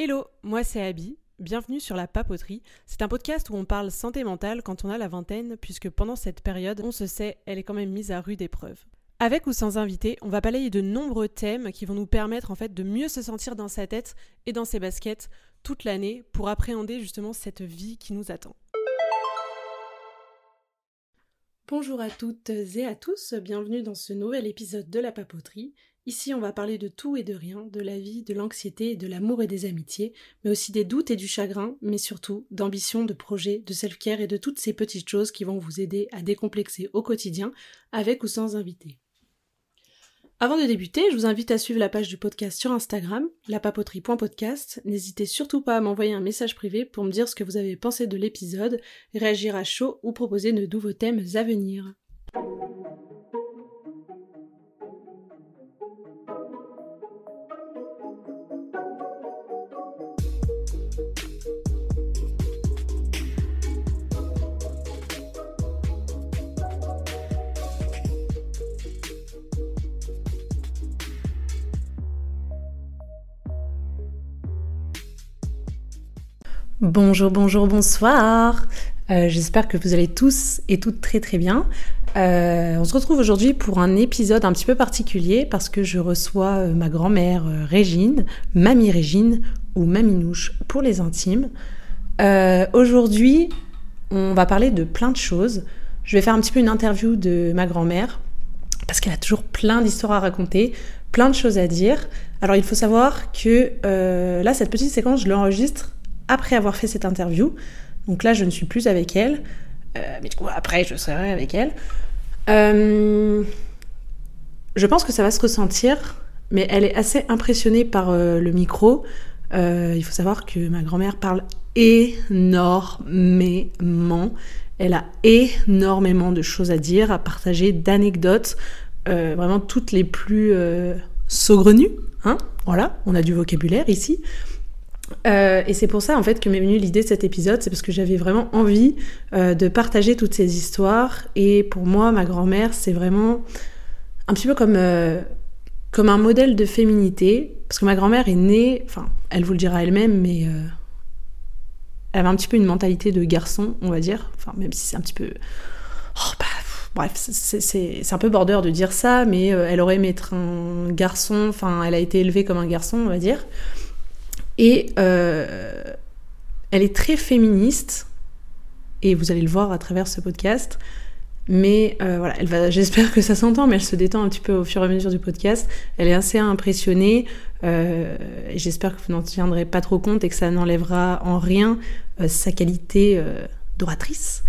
Hello, moi c'est Abby. Bienvenue sur La Papoterie. C'est un podcast où on parle santé mentale quand on a la vingtaine, puisque pendant cette période, on se sait, elle est quand même mise à rude épreuve. Avec ou sans invité, on va balayer de nombreux thèmes qui vont nous permettre en fait de mieux se sentir dans sa tête et dans ses baskets toute l'année pour appréhender justement cette vie qui nous attend. Bonjour à toutes et à tous, bienvenue dans ce nouvel épisode de La Papoterie. Ici, on va parler de tout et de rien, de la vie, de l'anxiété, de l'amour et des amitiés, mais aussi des doutes et du chagrin, mais surtout d'ambition, de projets, de self-care et de toutes ces petites choses qui vont vous aider à décomplexer au quotidien, avec ou sans invité. Avant de débuter, je vous invite à suivre la page du podcast sur Instagram, lapapoterie.podcast. N'hésitez surtout pas à m'envoyer un message privé pour me dire ce que vous avez pensé de l'épisode, réagir à chaud ou proposer de nouveaux thèmes à venir. Bonjour, bonjour, bonsoir. Euh, j'espère que vous allez tous et toutes très très bien. Euh, on se retrouve aujourd'hui pour un épisode un petit peu particulier parce que je reçois euh, ma grand-mère Régine, Mamie Régine ou Maminouche pour les intimes. aujourd'hui, on va parler de plein de choses. Je vais faire un petit peu une interview de ma grand-mère parce qu'elle a toujours plein d'histoires à raconter, plein de choses à dire. Alors il faut savoir que là, cette petite séquence, je l'enregistre après avoir fait cette interview. Donc là, je ne suis plus avec elle. Euh, mais du coup, après, je serai avec elle. Euh, je pense que ça va se ressentir, mais elle est assez impressionnée par euh, le micro. il faut savoir que ma grand-mère parle énormément. Elle a énormément de choses à dire, à partager, d'anecdotes, vraiment toutes les plus saugrenues. Hein voilà, on a du vocabulaire ici. Euh, et c'est pour ça en fait que m'est venue l'idée de cet épisode, c'est parce que j'avais vraiment envie euh, de partager toutes ces histoires. Et pour moi, ma grand-mère, c'est vraiment un petit peu comme, euh, comme un modèle de féminité. Parce que ma grand-mère est née, enfin, elle vous le dira elle-même, mais elle avait un petit peu une mentalité de garçon, on va dire. Enfin, même si c'est un petit peu. Oh, bah, bref, c'est un peu border de dire ça, mais elle aurait aimé être un garçon. Enfin, elle a été élevée comme un garçon, on va dire. Et euh, elle est très féministe, et vous allez le voir à travers ce podcast. Mais euh, voilà, j'espère que ça s'entend, mais elle se détend un petit peu au fur et à mesure du podcast. Elle est assez impressionnée. Euh, j'espère que vous n'en tiendrez pas trop compte et que ça n'enlèvera en rien sa qualité d'oratrice.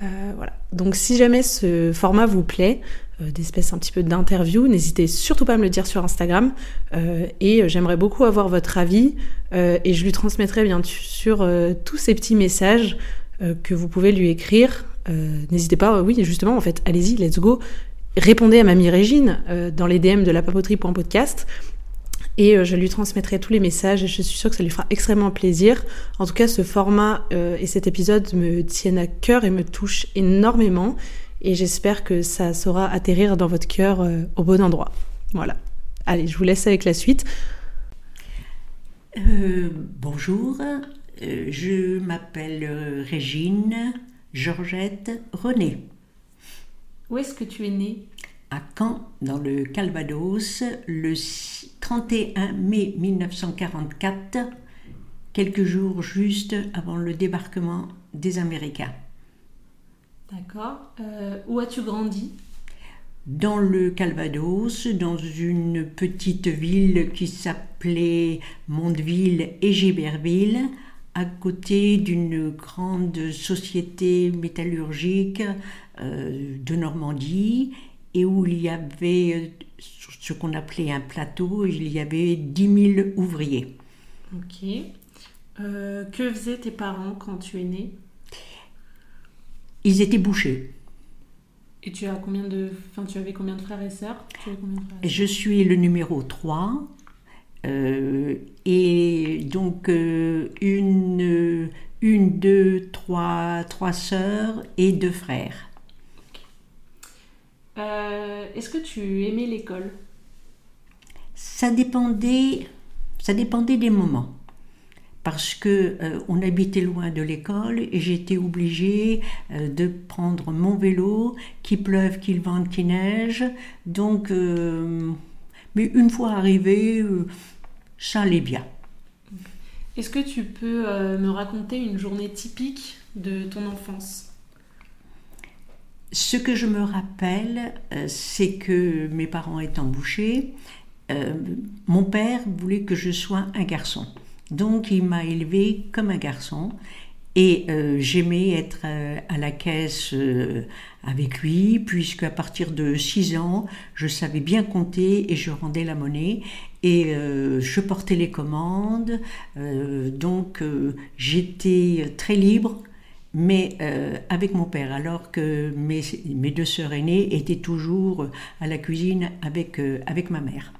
voilà. Donc si jamais ce format vous plaît, euh, d'espèces un petit peu d'interview, n'hésitez surtout pas à me le dire sur Instagram. Euh, et euh, j'aimerais beaucoup avoir votre avis. et je lui transmettrai bien sûr tous ces petits messages que vous pouvez lui écrire. N'hésitez pas, oui, justement, en fait, allez-y, let's go. Répondez à Mamie Régine dans les DM de la papoterie.podcast. Et je lui transmettrai tous les messages et je suis sûre que ça lui fera extrêmement plaisir. En tout cas, ce format et cet épisode me tiennent à cœur et me touchent énormément et j'espère que ça saura atterrir dans votre cœur euh, au bon endroit. Voilà. Allez, je vous laisse avec la suite. Euh, bonjour, euh, je m'appelle Régine Georgette René. Où est-ce que tu es née? À Caen, dans le Calvados, le 31 mai 1944, quelques jours juste avant le débarquement des Américains. D'accord. Euh, où as-tu grandi? Dans le Calvados, dans une petite ville qui s'appelait Mondeville et Giberville, à côté d'une grande société métallurgique euh, de Normandie, et où il y avait euh, ce qu'on appelait un plateau, il y avait 10 000 ouvriers. Ok. que faisaient tes parents quand tu es né? Ils étaient bouchés. Et tu as combien de, enfin, tu avais combien de frères et sœurs? Je suis le numéro 3. Euh, et donc euh, une, une, deux, trois, trois sœurs et deux frères. Euh, est-ce que tu aimais l'école? Ça dépendait, ça dépendait des moments. Parce que euh, on habitait loin de l'école et j'étais obligée euh, de prendre mon vélo, qu'il pleuve, qu'il vente, qu'il neige. Donc, mais une fois arrivé, ça allait bien. Est-ce que tu peux me raconter une journée typique de ton enfance? Ce que je me rappelle, c'est que mes parents étant bouchés, euh, mon père voulait que je sois un garçon. Donc il m'a élevé comme un garçon et euh, j'aimais être euh, à la caisse avec lui, puisque à partir de 6 ans, je savais bien compter et je rendais la monnaie et je portais les commandes. donc j'étais très libre, mais avec mon père, alors que mes, deux sœurs aînées étaient toujours à la cuisine avec ma mère.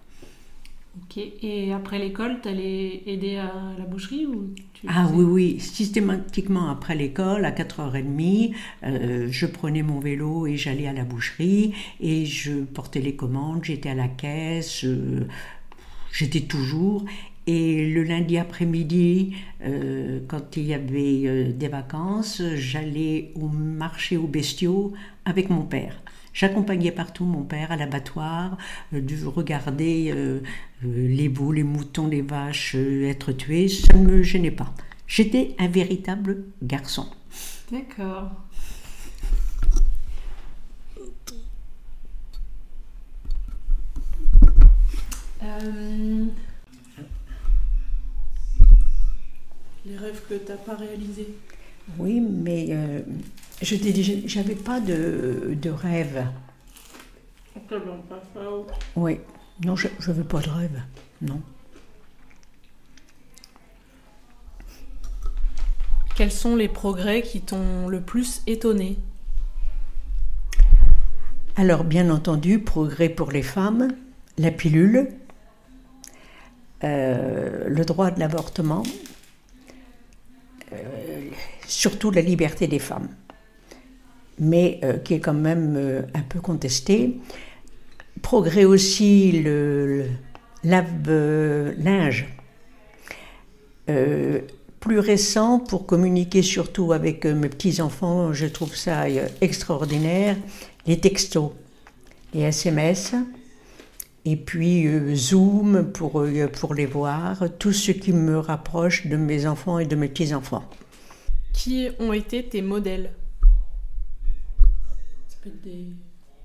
Ok, et après l'école, tu allais aider à la boucherie ou Ah oui, oui, systématiquement après l'école, à 4h30, euh, je prenais mon vélo et j'allais à la boucherie et je portais les commandes, j'étais à la caisse, euh, j'étais toujours. Et le lundi après-midi, euh, quand il y avait des vacances, j'allais au marché aux bestiaux avec mon père. J'accompagnais partout mon père à l'abattoir, euh, de regarder euh, euh, les veaux, les moutons, les vaches être tués. Ça ne me gênait pas. J'étais un véritable garçon. D'accord. Les rêves que tu n'as pas réalisés Oui, mais je t'ai dit, j'avais pas de, de rêve. Oui, non, je ne veux pas de rêve, non. Quels sont les progrès qui t'ont le plus étonné? Alors, bien entendu, progrès pour les femmes, la pilule, euh, le droit de l'avortement, euh, surtout la liberté des femmes mais euh, qui est quand même euh, un peu contesté. Progrès aussi le, lave-linge, euh, plus récent pour communiquer surtout avec mes petits-enfants, je trouve ça extraordinaire, les textos, les SMS, et puis Zoom pour, pour les voir, tout ce qui me rapproche de mes enfants et de mes petits-enfants. Qui ont été tes modèles? Des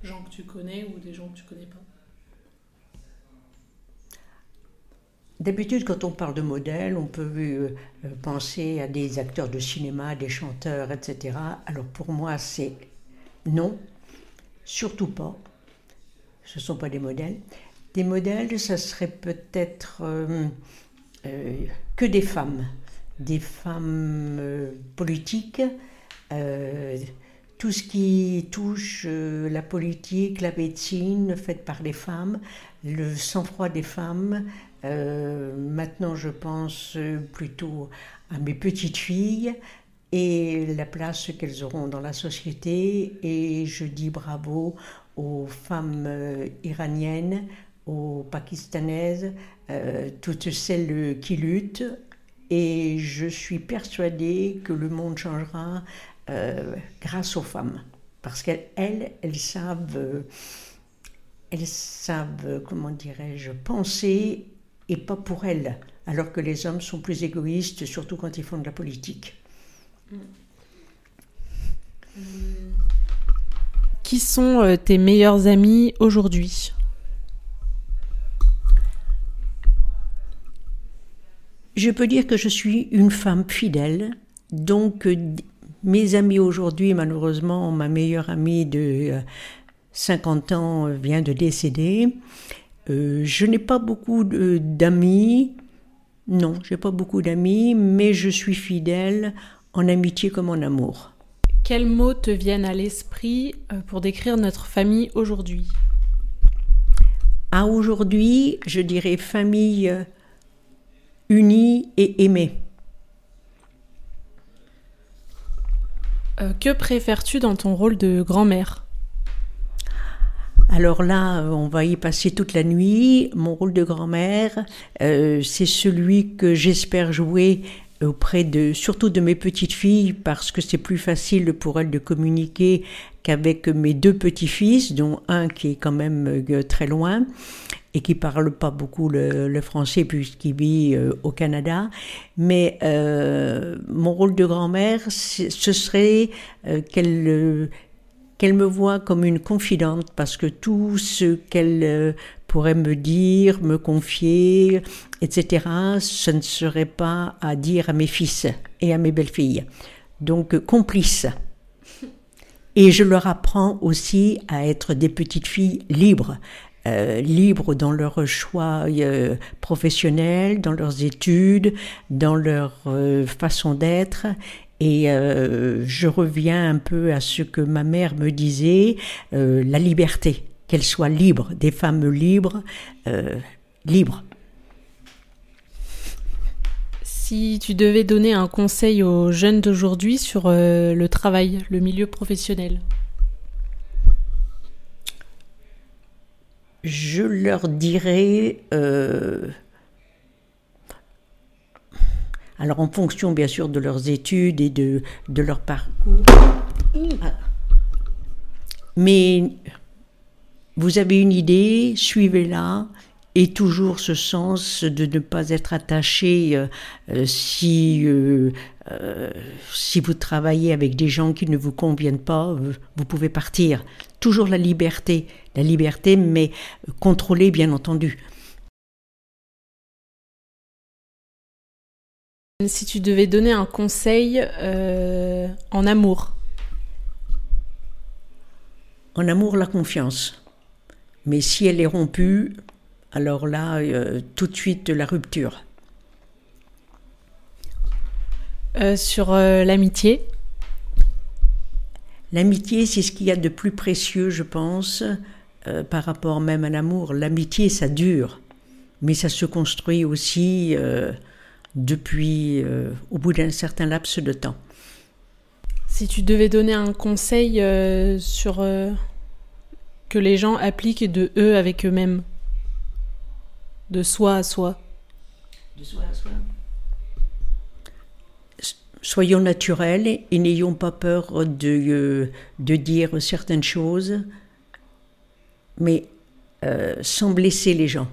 gens que tu connais ou des gens que tu connais pas D'habitude, quand on parle de modèles, on peut euh, euh, penser à des acteurs de cinéma, des chanteurs, etc. Alors pour moi, c'est non, surtout pas. Ce ne sont pas des modèles. Des modèles, ça serait peut-être euh, que des femmes, des femmes politiques, tout ce qui touche euh, la politique, la médecine faite par les femmes, le sang-froid des femmes. Euh, maintenant, je pense plutôt à mes petites filles et la place qu'elles auront dans la société. Et je dis bravo aux femmes euh, iraniennes, aux pakistanaises, toutes celles qui luttent. Et je suis persuadée que le monde changera euh, grâce aux femmes. Parce qu'elles, elles, savent, euh, elles savent, comment dirais-je, penser et pas pour elles. Alors que les hommes sont plus égoïstes, surtout quand ils font de la politique. Qui sont euh, tes meilleurs amis aujourd'hui? Je peux dire que je suis une femme fidèle, donc mes amis aujourd'hui, malheureusement, ma meilleure amie de 50 euh, ans vient de décéder. Euh, je n'ai pas beaucoup d'amis. Non, j'ai pas beaucoup d'amis, mais je suis fidèle en amitié comme en amour. Quels mots te viennent à l'esprit euh, pour décrire notre famille aujourd'hui? À aujourd'hui, je dirais famille unie et aimée. Euh, que préfères-tu dans ton rôle de grand-mère? Alors là, on va y passer toute la nuit. Mon rôle de grand-mère, euh, c'est celui que j'espère jouer auprès de, surtout de mes petites filles, parce que c'est plus facile pour elles de communiquer qu'avec mes deux petits-fils, dont un qui est quand même euh, très loin et qui parle pas beaucoup le, français puisqu'il vit euh, au Canada. Mais euh, mon rôle de grand-mère, ce serait qu'elle qu'elle me voit comme une confidente parce que tout ce qu'elle pourrait me dire, me confier, etc., ce ne serait pas à dire à mes fils et à mes belles-filles. Donc complice. Et je leur apprends aussi à être des petites filles libres. Euh, libres dans leur choix euh, professionnel, dans leurs études, dans leur euh, façon d'être. Et je reviens un peu à ce que ma mère me disait, la liberté, qu'elles soient libres, des femmes libres, libres. Si tu devais donner un conseil aux jeunes d'aujourd'hui sur euh, le travail, le milieu professionnel? Je leur dirais, euh, alors en fonction bien sûr de leurs études et de, de leur parcours, mais vous avez une idée, suivez-la, et toujours ce sens de ne pas être attaché euh, si, euh, si vous travaillez avec des gens qui ne vous conviennent pas, vous pouvez partir. Toujours la liberté, la liberté, mais contrôlée bien entendu. Si tu devais donner un conseil en amour En amour, la confiance. Mais si elle est rompue, alors là, euh, tout de suite, la rupture. Euh, sur euh, l'amitié L'amitié, c'est ce qu'il y a de plus précieux, je pense, par rapport même à l'amour. L'amitié, ça dure, mais ça se construit aussi depuis, au bout d'un certain laps de temps. Si tu devais donner un conseil sur que les gens appliquent de eux avec eux-mêmes de soi à soi. De soi à soi. Soyons naturels et n'ayons pas peur de, euh, de dire certaines choses, mais euh, sans blesser les gens.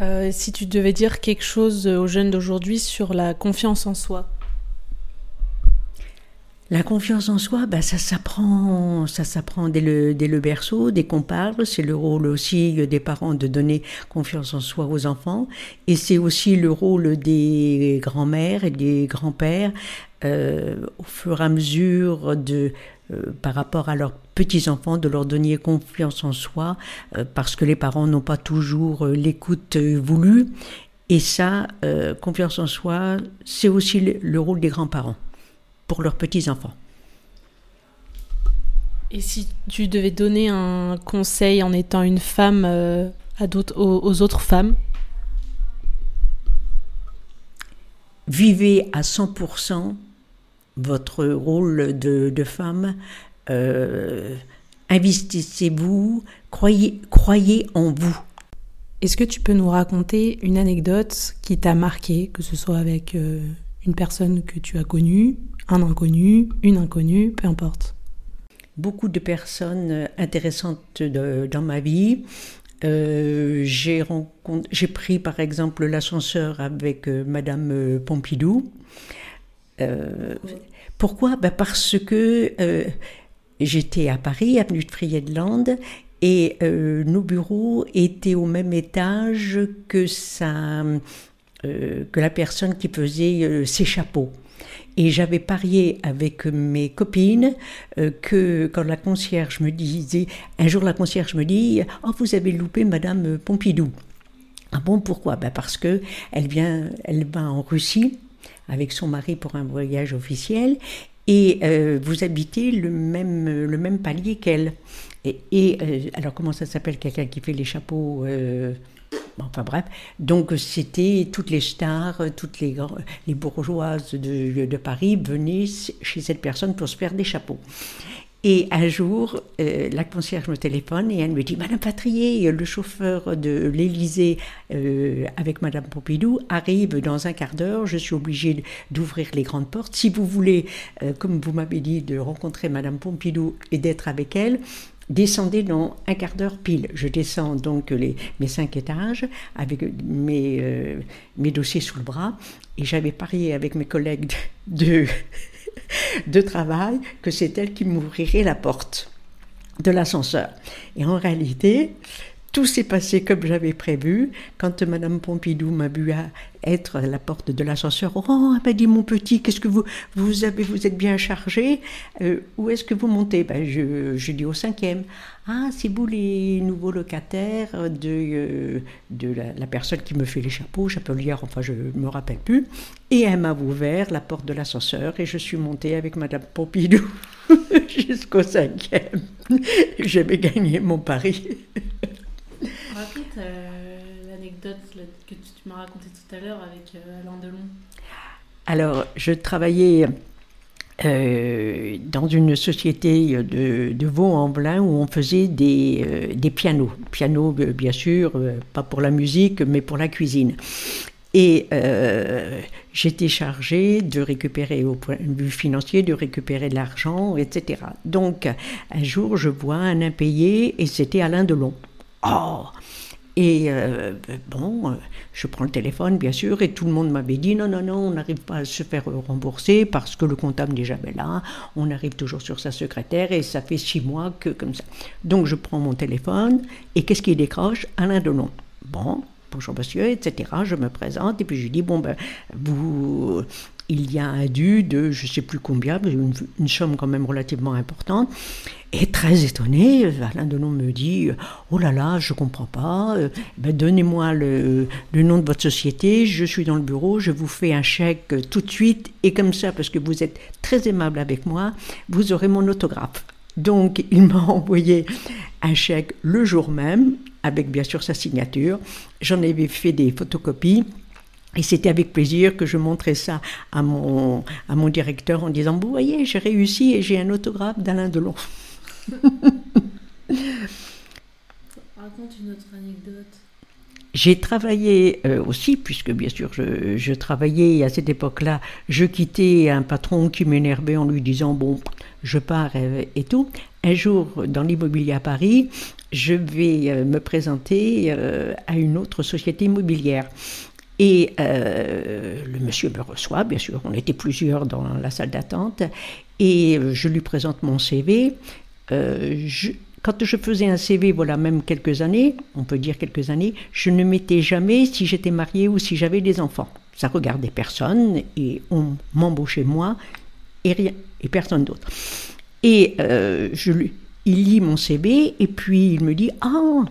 Euh, si tu devais dire quelque chose aux jeunes d'aujourd'hui sur la confiance en soi la confiance en soi, bah, ça s'apprend, ça s'apprend dès le, dès le berceau, dès qu'on parle. C'est le rôle aussi des parents de donner confiance en soi aux enfants, et c'est aussi le rôle des grands-mères et des grands-pères euh, au fur et à mesure de, euh, par rapport à leurs petits enfants, de leur donner confiance en soi, euh, parce que les parents n'ont pas toujours l'écoute voulue. Et ça, confiance en soi, c'est aussi le rôle des grands-parents pour leurs petits-enfants. Et si tu devais donner un conseil en étant une femme euh, à aux, autres femmes? Vivez à 100% votre rôle de, femme. Euh, investissez-vous, croyez, croyez en vous. Est-ce que tu peux nous raconter une anecdote qui t'a marqué, que ce soit avec euh, une personne que tu as connue un inconnu, une inconnue, peu importe? Beaucoup de personnes intéressantes dans ma vie. Euh, j'ai pris par exemple l'ascenseur avec euh, Madame euh, pourquoi? Ben Parce que j'étais à Paris, avenue de Friedland, et nos bureaux étaient au même étage que, ça, que la personne qui faisait ses chapeaux. Et j'avais parié avec mes copines euh, que quand la concierge me disait, un jour la concierge me dit, oh vous avez loupé Madame Pompidou. Ah bon, pourquoi? Ben Parce que elle vient, elle va en Russie avec son mari pour un voyage officiel et euh, vous habitez le même, le même palier qu'elle. Et, euh, alors comment ça s'appelle quelqu'un qui fait les chapeaux Enfin bref, donc c'était toutes les stars, toutes les, les bourgeoises de, de, Paris venaient chez cette personne pour se faire des chapeaux. Et un jour, euh, la concierge me téléphone et elle me dit Madame Patrier, le chauffeur de l'Élysée euh, avec Madame Pompidou arrive dans un quart d'heure. Je suis obligée d'ouvrir les grandes portes. Si vous voulez, euh, comme vous m'avez dit, de rencontrer Madame Pompidou et d'être avec elle, descendez dans un quart d'heure pile. Je descends donc les, mes cinq étages avec mes, mes dossiers sous le bras et j'avais parié avec mes collègues de de travail que c'est elle qui m'ouvrirait la porte de l'ascenseur. Et en réalité, tout s'est passé comme j'avais prévu. Quand Madame Pompidou m'a vu être à la porte de l'ascenseur, oh, elle m'a dit mon petit, qu'est-ce que vous vous avez, vous êtes bien chargé euh, Où est-ce que vous montez? Ben, je, je dis au cinquième. Ah, c'est vous les nouveaux locataires de, euh, de la, personne qui me fait les chapeaux, chapelière, enfin je me rappelle plus. Et elle m'a ouvert la porte de l'ascenseur et je suis montée avec Madame Pompidou jusqu'au cinquième. J'avais gagné mon pari. Raconte euh, l'anecdote que tu, m'as racontée tout à l'heure avec euh, Alain Delon. Alors, je travaillais euh, dans une société de, de Vaux-en-Velin où on faisait des, des pianos. Pianos, bien sûr, pas pour la musique, mais pour la cuisine. Et j'étais chargée de récupérer, au point de vue financier, de récupérer de l'argent, etc. Donc, un jour, je vois un impayé et c'était Alain Delon. Oh et euh, bon, je prends le téléphone, bien sûr, et tout le monde m'avait dit non, non, non, on n'arrive pas à se faire rembourser parce que le comptable n'est jamais là. On arrive toujours sur sa secrétaire et ça fait six mois que comme ça. Donc je prends mon téléphone et qu'est-ce qui décroche? Alain Delon. Bon, bonjour monsieur, etc. Je me présente et puis je dis bon ben vous il y a un dû de je ne sais plus combien, une, une, somme quand même relativement importante. Et très étonné, Alain Delon me dit Oh là là, je ne comprends pas, euh, ben donnez-moi le, le, nom de votre société, je suis dans le bureau, je vous fais un chèque tout de suite, et comme ça, parce que vous êtes très aimable avec moi, vous aurez mon autographe. Donc il m'a envoyé un chèque le jour même, avec bien sûr sa signature. J'en avais fait des photocopies. Et c'était avec plaisir que je montrais ça à mon, à mon directeur en disant, vous voyez, j'ai réussi et j'ai un autographe d'Alain Delon. Raconte une autre anecdote. J'ai travaillé euh, aussi, puisque bien sûr je, je travaillais à cette époque-là, je quittais un patron qui m'énervait en lui disant bon, je pars et, tout. Un jour, dans l'immobilier à Paris, je vais euh, me présenter euh, à une autre société immobilière. Et euh, le monsieur me reçoit, bien sûr, on était plusieurs dans la salle d'attente, et je lui présente mon CV. Euh, quand je faisais un CV, voilà même quelques années, on peut dire quelques années, je ne mettais jamais si j'étais mariée ou si j'avais des enfants. Ça regardait personne et on m'embauchait moi et rien et personne d'autre. Et euh, je lui, il lit mon CV et puis il me dit ah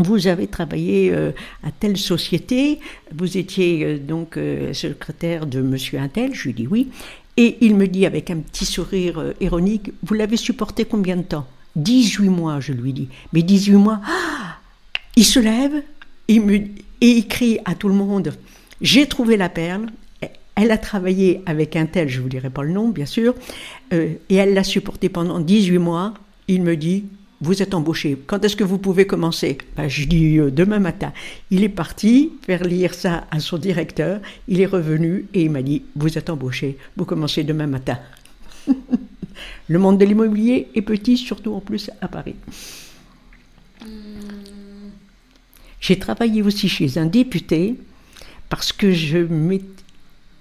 vous avez travaillé euh, à telle société, vous étiez euh, donc euh, secrétaire de Monsieur Intel, je lui dis oui, et il me dit avec un petit sourire ironique, vous l'avez supporté combien de temps? 18 mois, je lui dis. Mais 18 mois, ah! Il se lève il me, et il crie à tout le monde, j'ai trouvé la perle, elle a travaillé avec un tel, je ne vous dirai pas le nom, bien sûr, et elle l'a supporté pendant 18 mois. Il me dit, vous êtes embauché. Quand est-ce que vous pouvez commencer? Ben, Je dis euh, demain matin. Il est parti faire lire ça à son directeur. Il est revenu et il m'a dit Vous êtes embauché, vous commencez demain matin. Le monde de l'immobilier est petit, surtout en plus à Paris. Hmm. J'ai travaillé aussi chez un député parce que je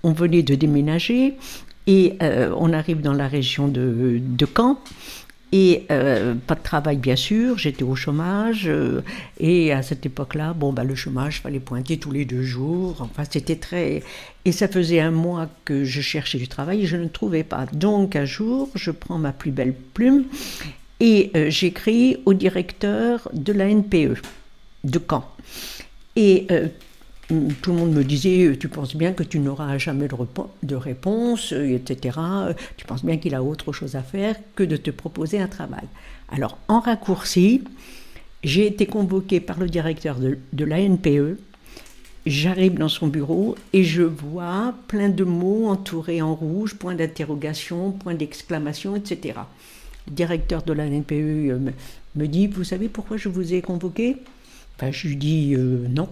on venait de déménager et euh, on arrive dans la région de, de Caen et euh, pas de travail, bien sûr, j'étais au chômage. Euh, et à cette époque-là, bon, bah, le chômage, fallait pointer tous les deux jours. Enfin, c'était très. Et ça faisait un mois que je cherchais du travail et je ne trouvais pas. Donc, un jour, je prends ma plus belle plume et euh, j'écris au directeur de la NPE de Caen. Et tout le monde me disait euh, Tu penses bien que tu n'auras jamais de, réponse, euh, etc. Tu penses bien qu'il a autre chose à faire que de te proposer un travail. Alors, en raccourci, j'ai été convoquée par le directeur de, de l'ANPE. J'arrive dans son bureau et je vois plein de mots entourés en rouge, point d'interrogation, point d'exclamation, etc. directeur de la NPE euh, me, dit Vous savez pourquoi je vous ai convoqué ben, Je lui dis Non,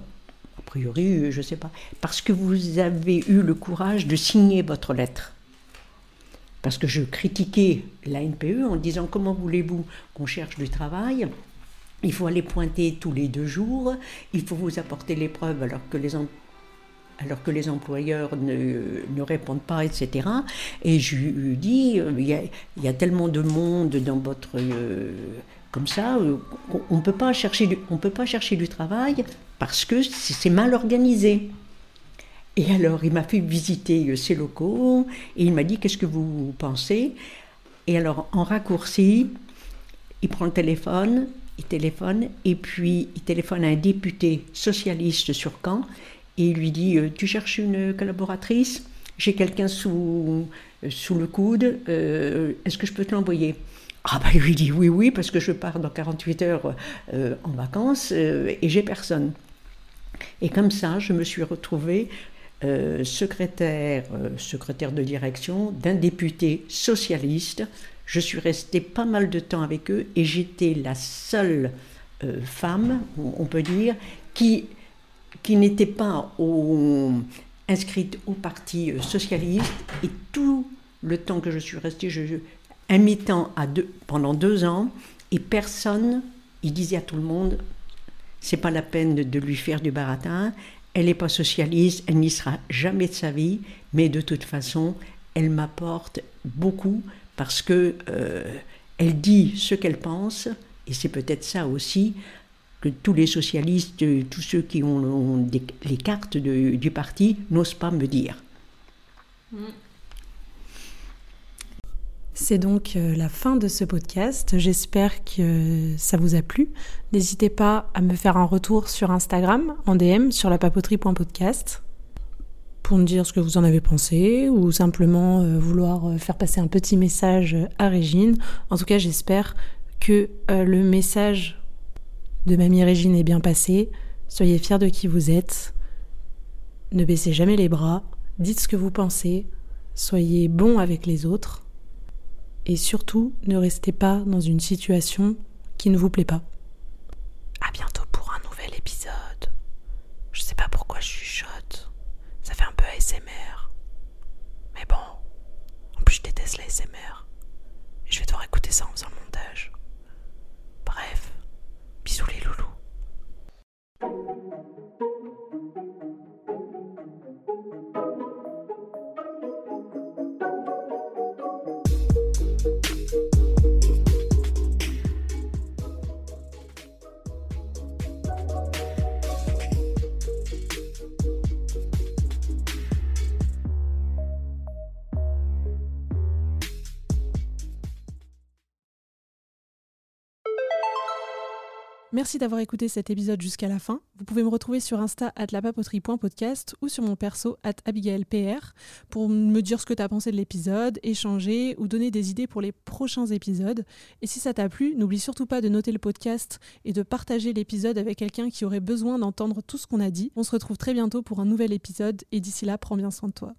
priori, je ne sais pas. Parce que vous avez eu le courage de signer votre lettre. Parce que je critiquais la NPE en disant Comment voulez-vous qu'on cherche du travail? Il faut aller pointer tous les deux jours, il faut vous apporter les preuves alors que les, alors que les employeurs ne, ne, répondent pas, etc. Et je lui dis, euh, il y, a, il y a tellement de monde dans votre... Euh, comme ça, euh, on ne peut pas chercher du travail parce que c'est mal organisé. Et alors, il m'a fait visiter ses locaux et il m'a dit, qu'est-ce que vous pensez? Et alors, en raccourci, il prend le téléphone, il téléphone, et puis il téléphone à un député socialiste sur Caen et il lui dit euh, Tu cherches une collaboratrice? J'ai quelqu'un sous, euh, sous le coude, euh, est-ce que je peux te l'envoyer? Ah bah lui dit oui oui parce que je pars dans 48 heures en vacances et j'ai personne. Et comme ça, je me suis retrouvée secrétaire, secrétaire de direction d'un député socialiste. Je suis restée pas mal de temps avec eux et j'étais la seule femme, on peut dire, qui qui n'était pas inscrite au Parti euh, socialiste. Et tout le temps que je suis restée, un mi-temps pendant deux ans, et personne, il disait à tout le monde, c'est pas la peine de, lui faire du baratin, elle n'est pas socialiste, elle n'y sera jamais de sa vie, mais de toute façon, elle m'apporte beaucoup parce que euh, elle dit ce qu'elle pense, et c'est peut-être ça aussi que tous les socialistes, tous ceux qui ont, les cartes du parti n'osent pas me dire. C'est donc euh, la fin de ce podcast. J'espère que ça vous a plu. N'hésitez pas à me faire un retour sur Instagram, en DM, sur la papoterie.podcast, pour me dire ce que vous en avez pensé, ou simplement euh, vouloir euh, faire passer un petit message à Régine. En tout cas, j'espère que le message de Mamie Régine est bien passé. Soyez fiers de qui vous êtes. Ne baissez jamais les bras. Dites ce que vous pensez. Soyez bon avec les autres. Et surtout, ne restez pas dans une situation qui ne vous plaît pas. À bientôt pour un nouvel épisode. Je sais pas pourquoi je chuchote. Ça fait un peu ASMR. Mais bon, en plus je déteste l'ASMR. Et je vais devoir écouter ça en faisant Merci d'avoir écouté cet épisode jusqu'à la fin. Vous pouvez me retrouver sur Insta at lapapoterie.podcast ou sur mon perso at abigailpr pour me dire ce que tu as pensé de l'épisode, échanger ou donner des idées pour les prochains épisodes. Et si ça t'a plu, n'oublie surtout pas de noter le podcast et de partager l'épisode avec quelqu'un qui aurait besoin d'entendre tout ce qu'on a dit. On se retrouve très bientôt pour un nouvel épisode et d'ici là, prends bien soin de toi.